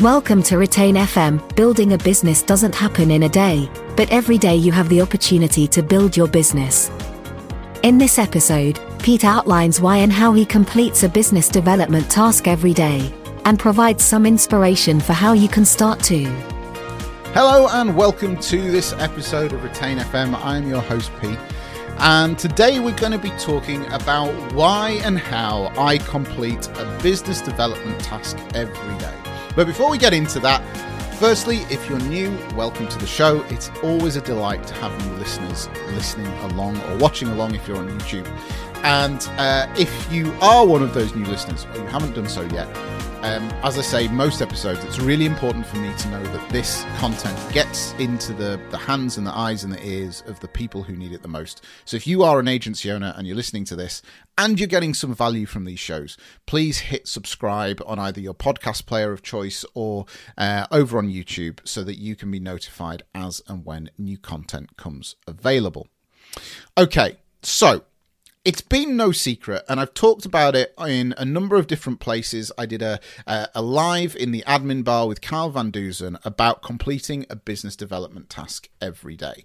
Welcome to Retain FM. Building a business doesn't happen in a day, but every day you have the opportunity to build your business. In this episode, Pete outlines why and how he completes a business development task every day and provides some inspiration for how you can start too. Hello and welcome to this episode of Retain FM. I'm your host, Pete. And today we're going to be talking about why and how I complete a business development task every day. But before we get into that, firstly, if you're new, welcome to the show. It's always a delight to have new listeners listening along or watching along if you're on YouTube. And uh, if you are one of those new listeners or you haven't done so yet, um, as I say, most episodes, it's really important for me to know that this content gets into the, the hands and the eyes and the ears of the people who need it the most. So if you are an agency owner and you're listening to this and you're getting some value from these shows, please hit subscribe on either your podcast player of choice or uh, over on YouTube so that you can be notified as and when new content comes available. Okay, so it's been no secret, and I've talked about it in a number of different places. I did a, a, a live in the admin bar with Kyle Van Deusen about completing a business development task every day.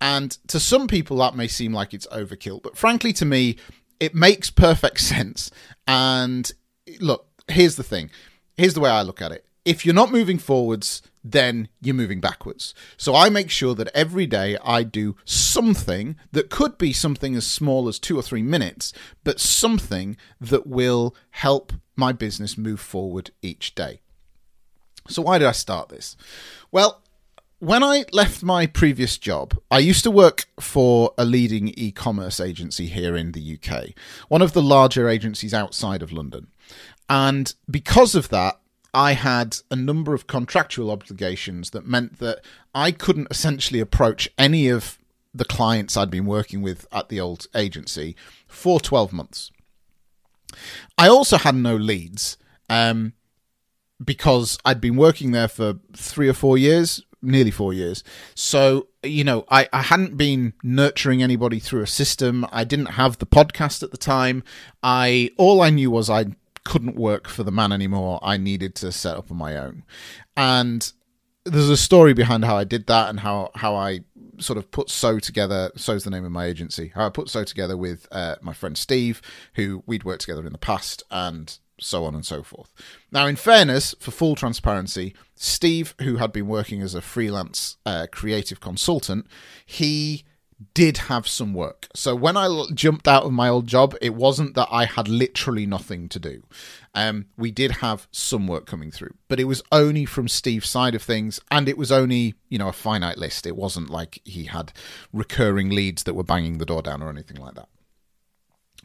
And to some people, that may seem like it's overkill, but frankly, to me, it makes perfect sense. And look, here's the thing here's the way I look at it. If you're not moving forwards, then you're moving backwards. So I make sure that every day I do something that could be something as small as two or three minutes, but something that will help my business move forward each day. So, why did I start this? Well, when I left my previous job, I used to work for a leading e commerce agency here in the UK, one of the larger agencies outside of London. And because of that, I had a number of contractual obligations that meant that I couldn't essentially approach any of the clients I'd been working with at the old agency for 12 months. I also had no leads um, because I'd been working there for three or four years, nearly four years. So, you know, I, I hadn't been nurturing anybody through a system. I didn't have the podcast at the time. I all I knew was I'd couldn't work for the man anymore. I needed to set up on my own. And there's a story behind how I did that and how, how I sort of put So together. So's the name of my agency. How I put So together with uh, my friend Steve, who we'd worked together in the past, and so on and so forth. Now, in fairness, for full transparency, Steve, who had been working as a freelance uh, creative consultant, he did have some work. So when I jumped out of my old job, it wasn't that I had literally nothing to do. Um, we did have some work coming through, but it was only from Steve's side of things, and it was only you know a finite list. It wasn't like he had recurring leads that were banging the door down or anything like that.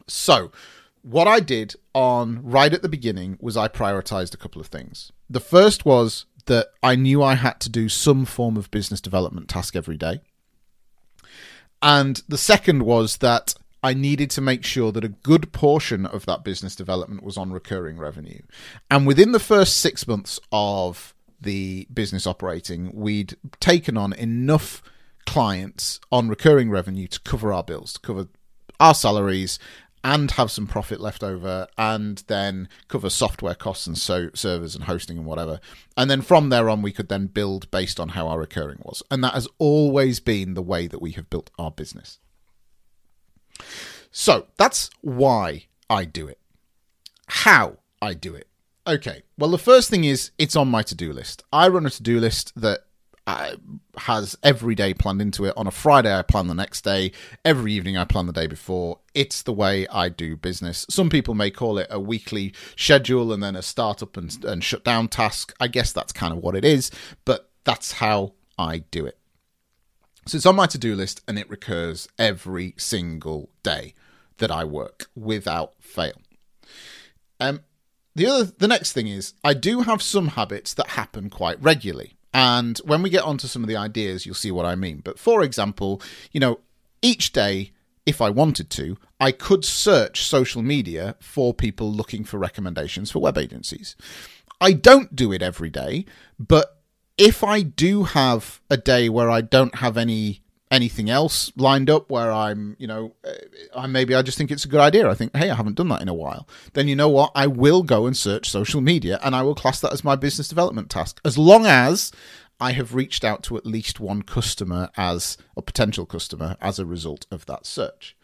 So what I did on right at the beginning was I prioritized a couple of things. The first was that I knew I had to do some form of business development task every day. And the second was that I needed to make sure that a good portion of that business development was on recurring revenue. And within the first six months of the business operating, we'd taken on enough clients on recurring revenue to cover our bills, to cover our salaries and have some profit left over and then cover software costs and so servers and hosting and whatever. And then from there on we could then build based on how our recurring was. And that has always been the way that we have built our business. So that's why i do it. How i do it. Okay well the first thing is it's on my to-do list. I run a to-do list that has every day planned into it. On a Friday, I plan the next day. Every evening, I plan the day before. It's the way I do business. Some people may call it a weekly schedule and then a startup and, and shut down task. I guess that's kind of what it is, but that's how I do it. So it's on my to do list and it recurs every single day that I work without fail. Um, the other, the next thing is I do have some habits that happen quite regularly. And when we get onto some of the ideas, you'll see what I mean. But for example, you know, each day, if I wanted to, I could search social media for people looking for recommendations for web agencies. I don't do it every day, but if I do have a day where I don't have any anything else lined up where I'm, you know, uh, I maybe I just think it's a good idea. I think, hey, I haven't done that in a while. Then you know what? I will go and search social media and I will class that as my business development task. As long as I have reached out to at least one customer as a potential customer as a result of that search.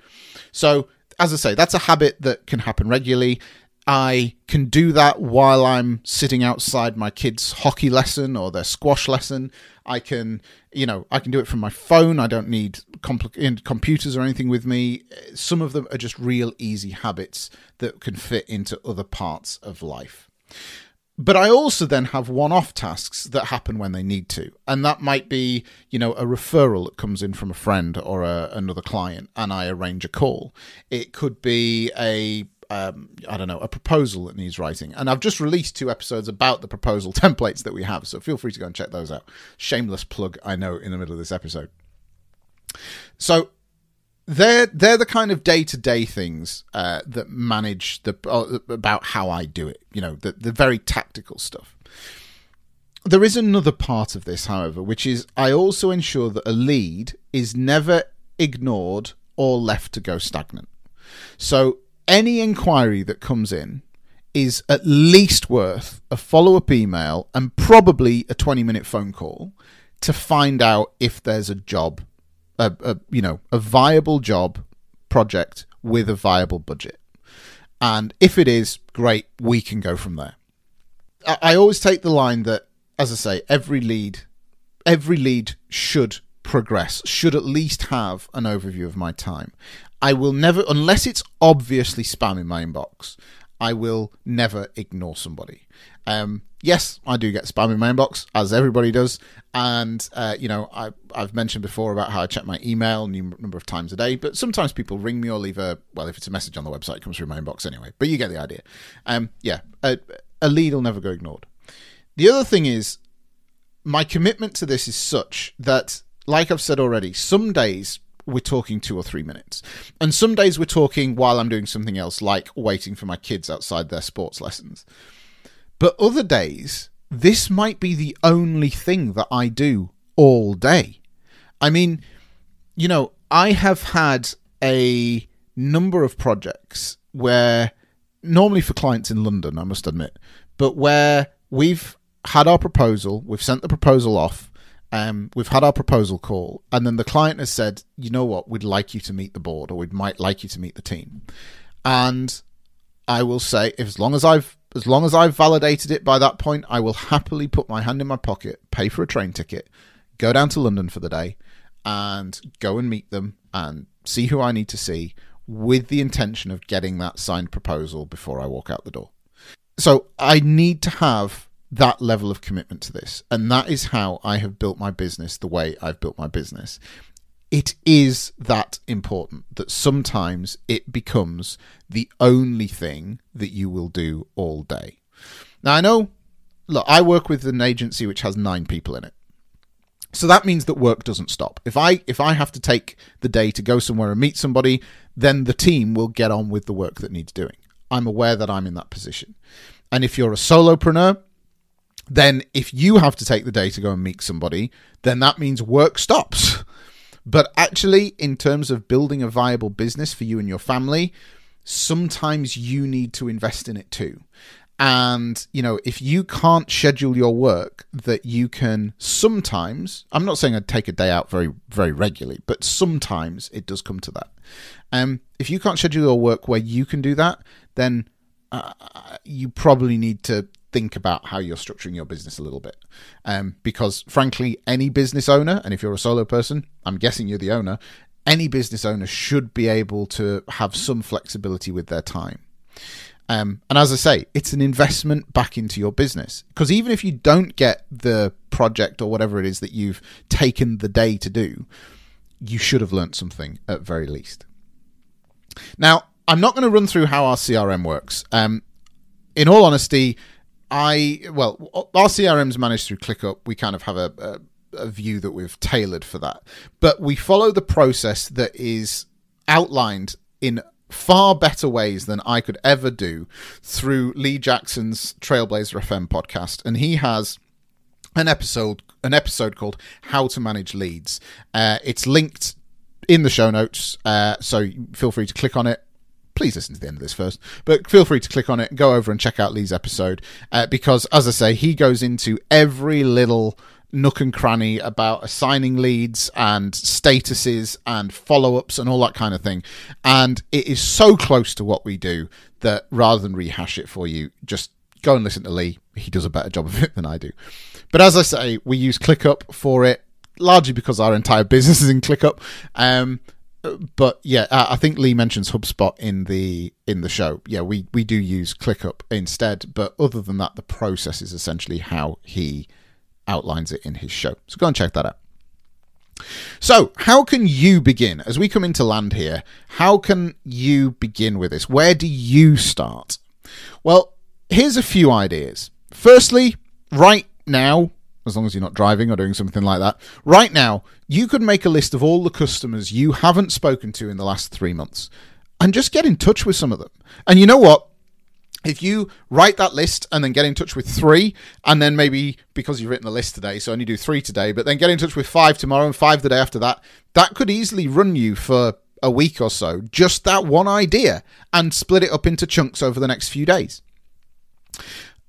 So, as I say, that's a habit that can happen regularly. I can do that while I'm sitting outside my kids' hockey lesson or their squash lesson. I can, you know, I can do it from my phone. I don't need compl- computers or anything with me. Some of them are just real easy habits that can fit into other parts of life. But I also then have one off tasks that happen when they need to. And that might be, you know, a referral that comes in from a friend or a, another client and I arrange a call. It could be a um, I don't know, a proposal that needs writing. And I've just released two episodes about the proposal templates that we have, so feel free to go and check those out. Shameless plug, I know, in the middle of this episode. So they're they're the kind of day to day things uh, that manage the uh, about how I do it. You know, the the very tactical stuff. There is another part of this, however, which is I also ensure that a lead is never ignored or left to go stagnant. So any inquiry that comes in is at least worth a follow up email and probably a 20 minute phone call to find out if there's a job, a, a, you know, a viable job project with a viable budget. And if it is, great, we can go from there. I, I always take the line that, as I say, every lead, every lead should progress, should at least have an overview of my time. I will never, unless it's obviously spam in my inbox, I will never ignore somebody. Um, yes, I do get spam in my inbox, as everybody does, and uh, you know I, have mentioned before about how I check my email a number of times a day. But sometimes people ring me or leave a well, if it's a message on the website, it comes through my inbox anyway. But you get the idea. Um, yeah, a, a lead will never go ignored. The other thing is, my commitment to this is such that, like I've said already, some days we're talking two or three minutes. And some days we're talking while I'm doing something else, like waiting for my kids outside their sports lessons. But other days, this might be the only thing that I do all day. I mean, you know, I have had a number of projects where, normally for clients in London, I must admit, but where we've had our proposal, we've sent the proposal off, um, we've had our proposal call, and then the client has said, you know what, we'd like you to meet the board, or we might like you to meet the team. And I will say, as long as I've as long as I've validated it by that point, I will happily put my hand in my pocket, pay for a train ticket, go down to London for the day, and go and meet them and see who I need to see with the intention of getting that signed proposal before I walk out the door. So I need to have that level of commitment to this. And that is how I have built my business the way I've built my business. It is that important that sometimes it becomes the only thing that you will do all day. Now, I know, look, I work with an agency which has nine people in it. So that means that work doesn't stop. If I if I have to take the day to go somewhere and meet somebody, then the team will get on with the work that needs doing. I'm aware that I'm in that position. And if you're a solopreneur, then if you have to take the day to go and meet somebody, then that means work stops. But actually, in terms of building a viable business for you and your family, sometimes you need to invest in it too. And, you know, if you can't schedule your work that you can sometimes, I'm not saying I'd take a day out very, very regularly, but sometimes it does come to that. Um, if you can't schedule your work where you can do that, then uh, you probably need to think about how you're structuring your business a little bit. Um, because frankly, any business owner, and if you're a solo person, I'm guessing you're the owner, any business owner should be able to have some flexibility with their time. Um, and as I say, it's an investment back into your business. Because even if you don't get the project or whatever it is that you've taken the day to do, you should have learnt something at very least. Now, I'm not going to run through how our CRM works. Um, in all honesty, I well, our CRM's managed through ClickUp. We kind of have a, a, a view that we've tailored for that, but we follow the process that is outlined in far better ways than I could ever do through Lee Jackson's Trailblazer FM podcast, and he has an episode an episode called How to Manage Leads. Uh, it's linked in the show notes, uh, so feel free to click on it. Please listen to the end of this first, but feel free to click on it go over and check out Lee's episode uh, because, as I say, he goes into every little nook and cranny about assigning leads and statuses and follow ups and all that kind of thing. And it is so close to what we do that rather than rehash it for you, just go and listen to Lee. He does a better job of it than I do. But as I say, we use ClickUp for it, largely because our entire business is in ClickUp. Um, but yeah, I think Lee mentions HubSpot in the in the show. Yeah, we we do use ClickUp instead. But other than that, the process is essentially how he outlines it in his show. So go and check that out. So, how can you begin? As we come into land here, how can you begin with this? Where do you start? Well, here's a few ideas. Firstly, right now, as long as you're not driving or doing something like that, right now, you could make a list of all the customers you haven't spoken to in the last three months and just get in touch with some of them. And you know what? if you write that list and then get in touch with three, and then maybe because you've written the list today, so only do three today, but then get in touch with five tomorrow and five the day after that, that could easily run you for a week or so, just that one idea, and split it up into chunks over the next few days.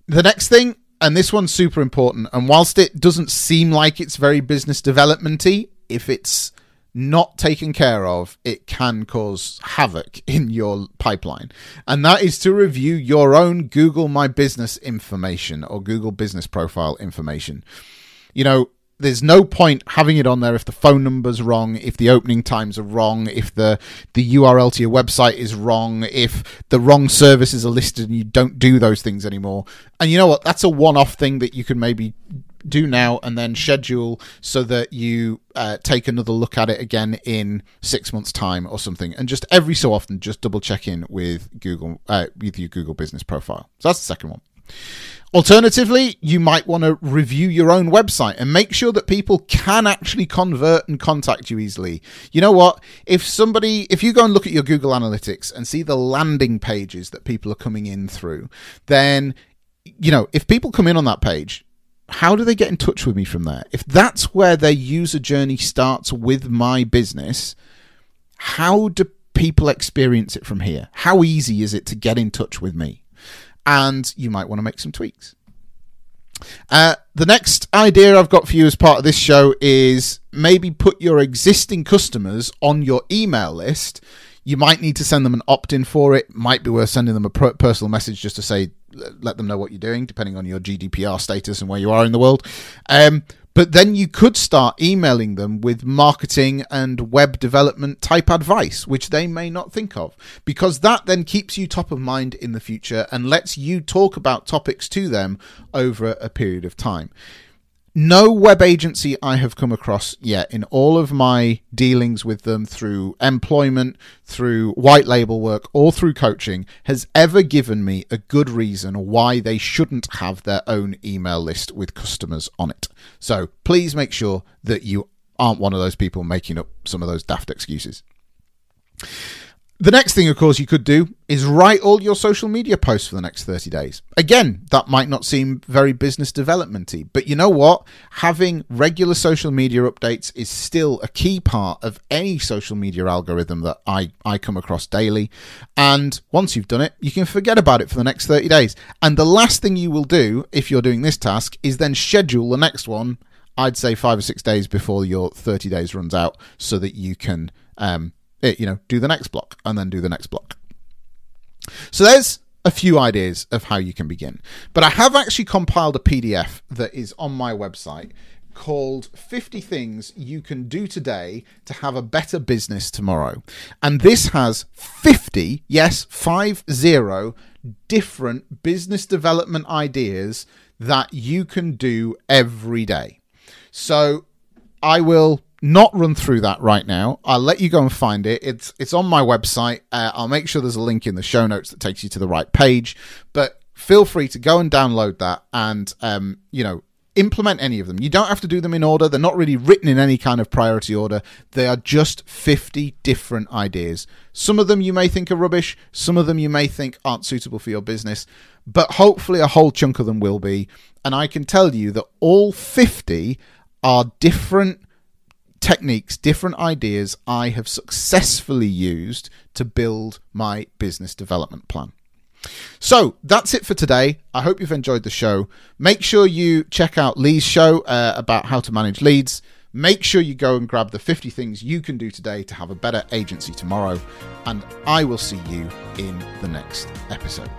The next thing, and this one's super important, and whilst it doesn't seem like it's very business developmenty, if it's not taken care of, it can cause havoc in your pipeline. And that is to review your own Google My Business information or Google Business Profile information. You know, there's no point having it on there if the phone number's wrong, if the opening times are wrong, if the the URL to your website is wrong, if the wrong services are listed and you don't do those things anymore. And you know what? That's a one-off thing that you can maybe do now and then schedule so that you uh, take another look at it again in six months time or something and just every so often just double check in with google uh, with your google business profile so that's the second one Alternatively, you might want to review your own website and make sure that people can actually convert and contact you easily. You know what? If somebody, if you go and look at your Google Analytics and see the landing pages that people are coming in through, then, you know, if people come in on that page, how do they get in touch with me from there? If that's where their user journey starts with my business, how do people experience it from here? How easy is it to get in touch with me? And you might want to make some tweaks. Uh, the next idea I've got for you as part of this show is maybe put your existing customers on your email list. You might need to send them an opt in for it. Might be worth sending them a personal message just to say, let them know what you're doing, depending on your GDPR status and where you are in the world. Um, but then you could start emailing them with marketing and web development type advice, which they may not think of, because that then keeps you top of mind in the future and lets you talk about topics to them over a period of time no web agency I have come across yet in all of my dealings with them through employment, through white label work, or through coaching has ever given me a good reason why they shouldn't have their own email list with customers on it. So please make sure that you aren't one of those people making up some of those daft excuses. The next thing, of course, you could do is write all your social media posts for the next 30 days. Again, that might not seem very business developmenty, but you know what? Having regular social media updates is still a key part of any social media algorithm that I, I come across daily. And once you've done it, you can forget about it for the next 30 days. And the last thing you will do if you're doing this task is then schedule the next one, I'd say five or six days before your 30 days runs out so that you can um, Eh, you know, do the next block and then do the next block. So there's a few ideas of how you can begin. But I have actually compiled a PDF that is on my website called 50 Things You Can Do Today to Have a Better Business Tomorrow. And this has 50, yes, 50 different business development ideas that you can do every day. So I will not run through that right now. I'll let you go and find it. It's it's on my website. Uh, I'll make sure there's a link in the show notes that takes you to the right page. But feel free to go and download that and um, you know implement any of them. You don't have to do them in order. They're not really written in any kind of priority order. They are just 50 different ideas. Some of them you may think are rubbish, some of them you may think aren't suitable for your business, but hopefully a whole chunk of them will be. And I can tell you that all 50 are different techniques, different ideas I have successfully used to build my business development plan. So that's it for today. I hope you've enjoyed the show. Make sure you check out Lee's show uh, about how to manage leads. Make sure you go and grab the 50 things you can do today to have a better agency tomorrow. And I will see you in the next episode.